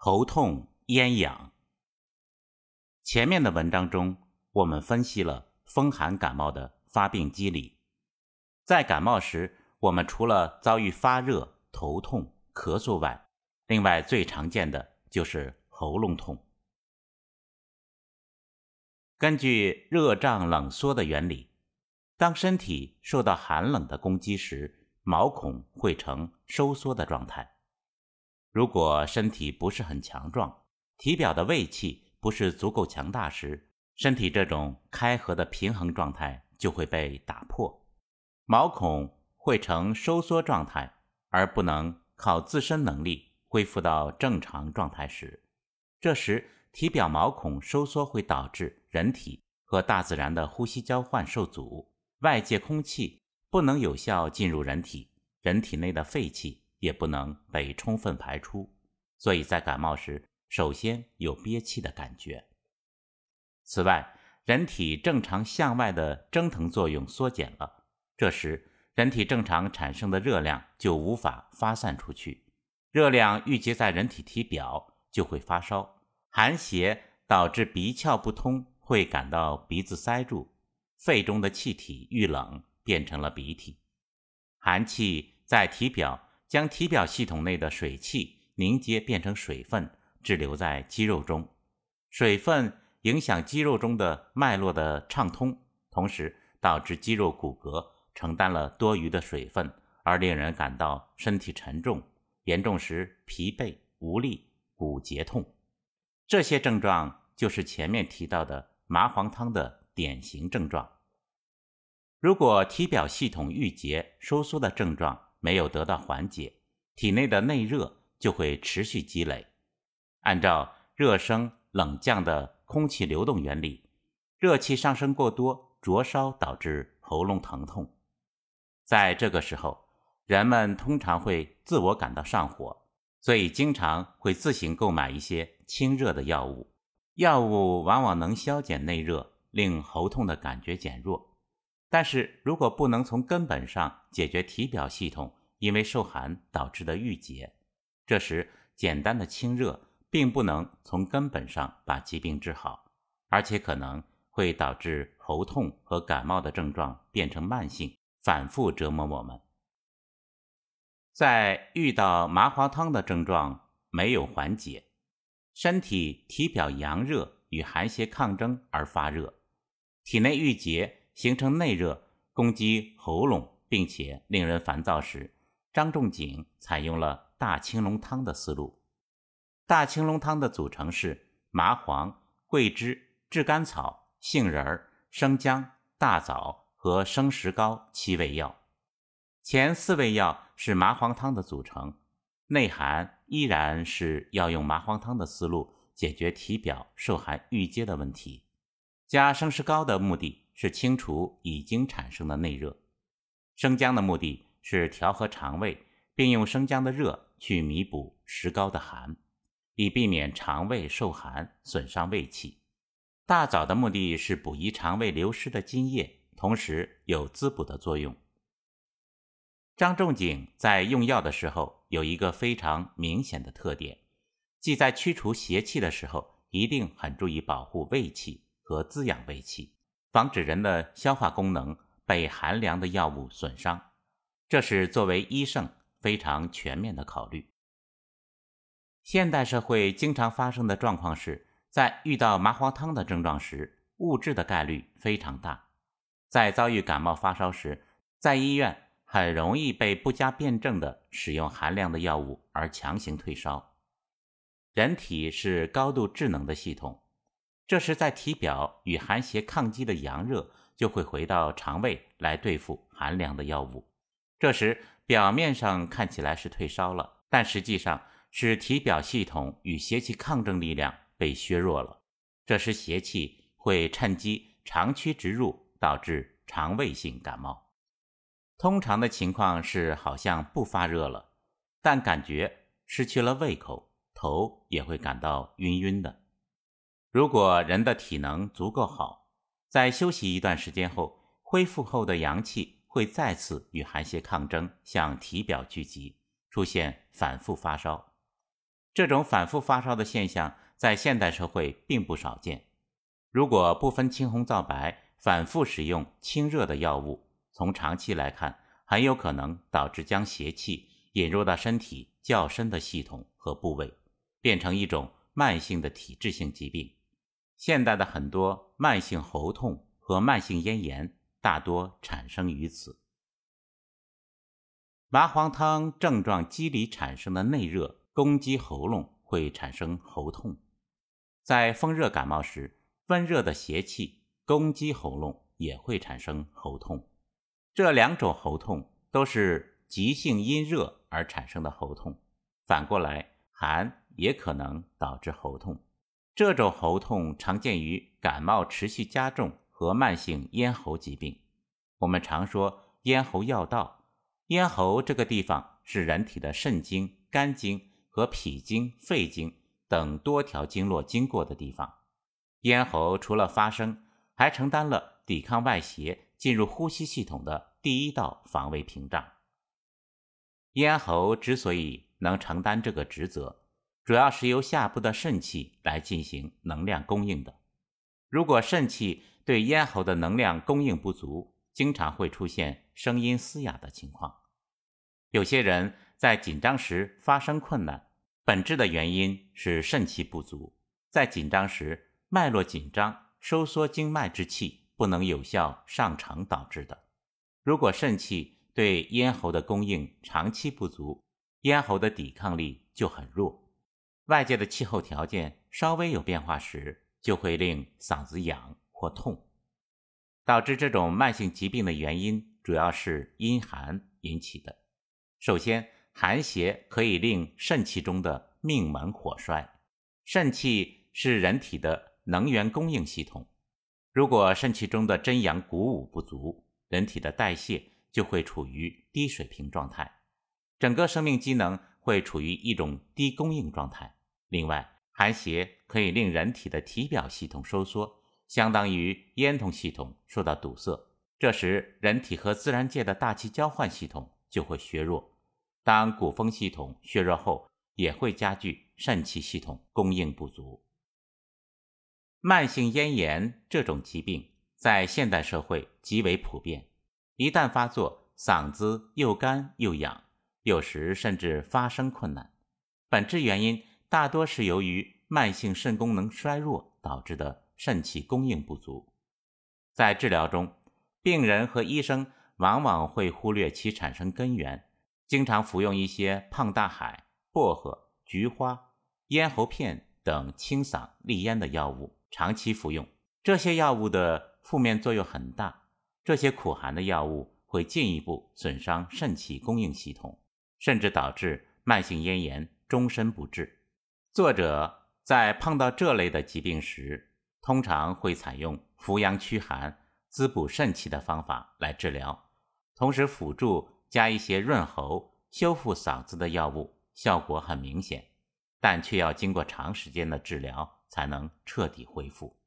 喉痛、咽痒。前面的文章中，我们分析了风寒感冒的发病机理。在感冒时，我们除了遭遇发热、头痛、咳嗽外，另外最常见的就是喉咙痛。根据热胀冷缩的原理，当身体受到寒冷的攻击时，毛孔会呈收缩的状态。如果身体不是很强壮，体表的胃气不是足够强大时，身体这种开合的平衡状态就会被打破，毛孔会呈收缩状态，而不能靠自身能力恢复到正常状态时，这时体表毛孔收缩会导致人体和大自然的呼吸交换受阻，外界空气不能有效进入人体，人体内的废气。也不能被充分排出，所以在感冒时，首先有憋气的感觉。此外，人体正常向外的蒸腾作用缩减了，这时人体正常产生的热量就无法发散出去，热量郁结在人体体表，就会发烧。寒邪导致鼻窍不通，会感到鼻子塞住，肺中的气体遇冷变成了鼻涕，寒气在体表。将体表系统内的水气凝结变成水分，滞留在肌肉中。水分影响肌肉中的脉络的畅通，同时导致肌肉骨骼承担了多余的水分，而令人感到身体沉重，严重时疲惫无力、骨节痛。这些症状就是前面提到的麻黄汤的典型症状。如果体表系统郁结、收缩的症状，没有得到缓解，体内的内热就会持续积累。按照热升冷降的空气流动原理，热气上升过多，灼烧导致喉咙疼痛。在这个时候，人们通常会自我感到上火，所以经常会自行购买一些清热的药物。药物往往能消减内热，令喉痛的感觉减弱。但是如果不能从根本上解决体表系统因为受寒导致的郁结，这时简单的清热并不能从根本上把疾病治好，而且可能会导致喉痛和感冒的症状变成慢性，反复折磨我们。在遇到麻黄汤的症状没有缓解，身体体表阳热与寒邪抗争而发热，体内郁结。形成内热攻击喉咙，并且令人烦躁时，张仲景采用了大青龙汤的思路。大青龙汤的组成是麻黄、桂枝、炙甘草、杏仁、生姜、大枣和生石膏七味药。前四味药是麻黄汤的组成，内涵依然是要用麻黄汤的思路解决体表受寒郁结的问题。加生石膏的目的。是清除已经产生的内热，生姜的目的是调和肠胃，并用生姜的热去弥补石膏的寒，以避免肠胃受寒损伤胃气。大枣的目的是补益肠胃流失的津液，同时有滋补的作用。张仲景在用药的时候有一个非常明显的特点，即在驱除邪气的时候，一定很注意保护胃气和滋养胃气。防止人的消化功能被寒凉的药物损伤，这是作为医圣非常全面的考虑。现代社会经常发生的状况是，在遇到麻黄汤的症状时，误治的概率非常大。在遭遇感冒发烧时，在医院很容易被不加辩证的使用寒凉的药物而强行退烧。人体是高度智能的系统。这时，在体表与寒邪抗击的阳热就会回到肠胃来对付寒凉的药物。这时，表面上看起来是退烧了，但实际上是体表系统与邪气抗争力量被削弱了。这时，邪气会趁机长驱直入，导致肠胃性感冒。通常的情况是，好像不发热了，但感觉失去了胃口，头也会感到晕晕的。如果人的体能足够好，在休息一段时间后，恢复后的阳气会再次与寒邪抗争，向体表聚集，出现反复发烧。这种反复发烧的现象在现代社会并不少见。如果不分青红皂白，反复使用清热的药物，从长期来看，很有可能导致将邪气引入到身体较深的系统和部位，变成一种慢性的体质性疾病。现代的很多慢性喉痛和慢性咽炎，大多产生于此。麻黄汤症状机理产生的内热攻击喉咙，会产生喉痛。在风热感冒时，温热的邪气攻击喉咙，也会产生喉痛。这两种喉痛都是急性因热而产生的喉痛。反过来，寒也可能导致喉痛。这种喉痛常见于感冒持续加重和慢性咽喉疾病。我们常说咽喉要道，咽喉这个地方是人体的肾经、肝经和脾经、肺经等多条经络经过的地方。咽喉除了发声，还承担了抵抗外邪进入呼吸系统的第一道防卫屏障。咽喉之所以能承担这个职责，主要是由下部的肾气来进行能量供应的。如果肾气对咽喉的能量供应不足，经常会出现声音嘶哑的情况。有些人在紧张时发声困难，本质的原因是肾气不足。在紧张时，脉络紧张，收缩经脉之气不能有效上承导致的。如果肾气对咽喉的供应长期不足，咽喉的抵抗力就很弱。外界的气候条件稍微有变化时，就会令嗓子痒或痛，导致这种慢性疾病的原因主要是阴寒引起的。首先，寒邪可以令肾气中的命门火衰。肾气是人体的能源供应系统，如果肾气中的真阳鼓舞不足，人体的代谢就会处于低水平状态，整个生命机能会处于一种低供应状态。另外，寒邪可以令人体的体表系统收缩，相当于咽筒系统受到堵塞。这时，人体和自然界的大气交换系统就会削弱。当鼓风系统削弱后，也会加剧肾气系统供应不足。慢性咽炎这种疾病在现代社会极为普遍，一旦发作，嗓子又干又痒，有时甚至发声困难。本质原因。大多是由于慢性肾功能衰弱导致的肾气供应不足。在治疗中，病人和医生往往会忽略其产生根源，经常服用一些胖大海、薄荷、菊花、咽喉片等清嗓利咽的药物。长期服用这些药物的负面作用很大，这些苦寒的药物会进一步损伤肾气供应系统，甚至导致慢性咽炎终身不治。作者在碰到这类的疾病时，通常会采用扶阳驱寒、滋补肾气的方法来治疗，同时辅助加一些润喉、修复嗓子的药物，效果很明显，但却要经过长时间的治疗才能彻底恢复。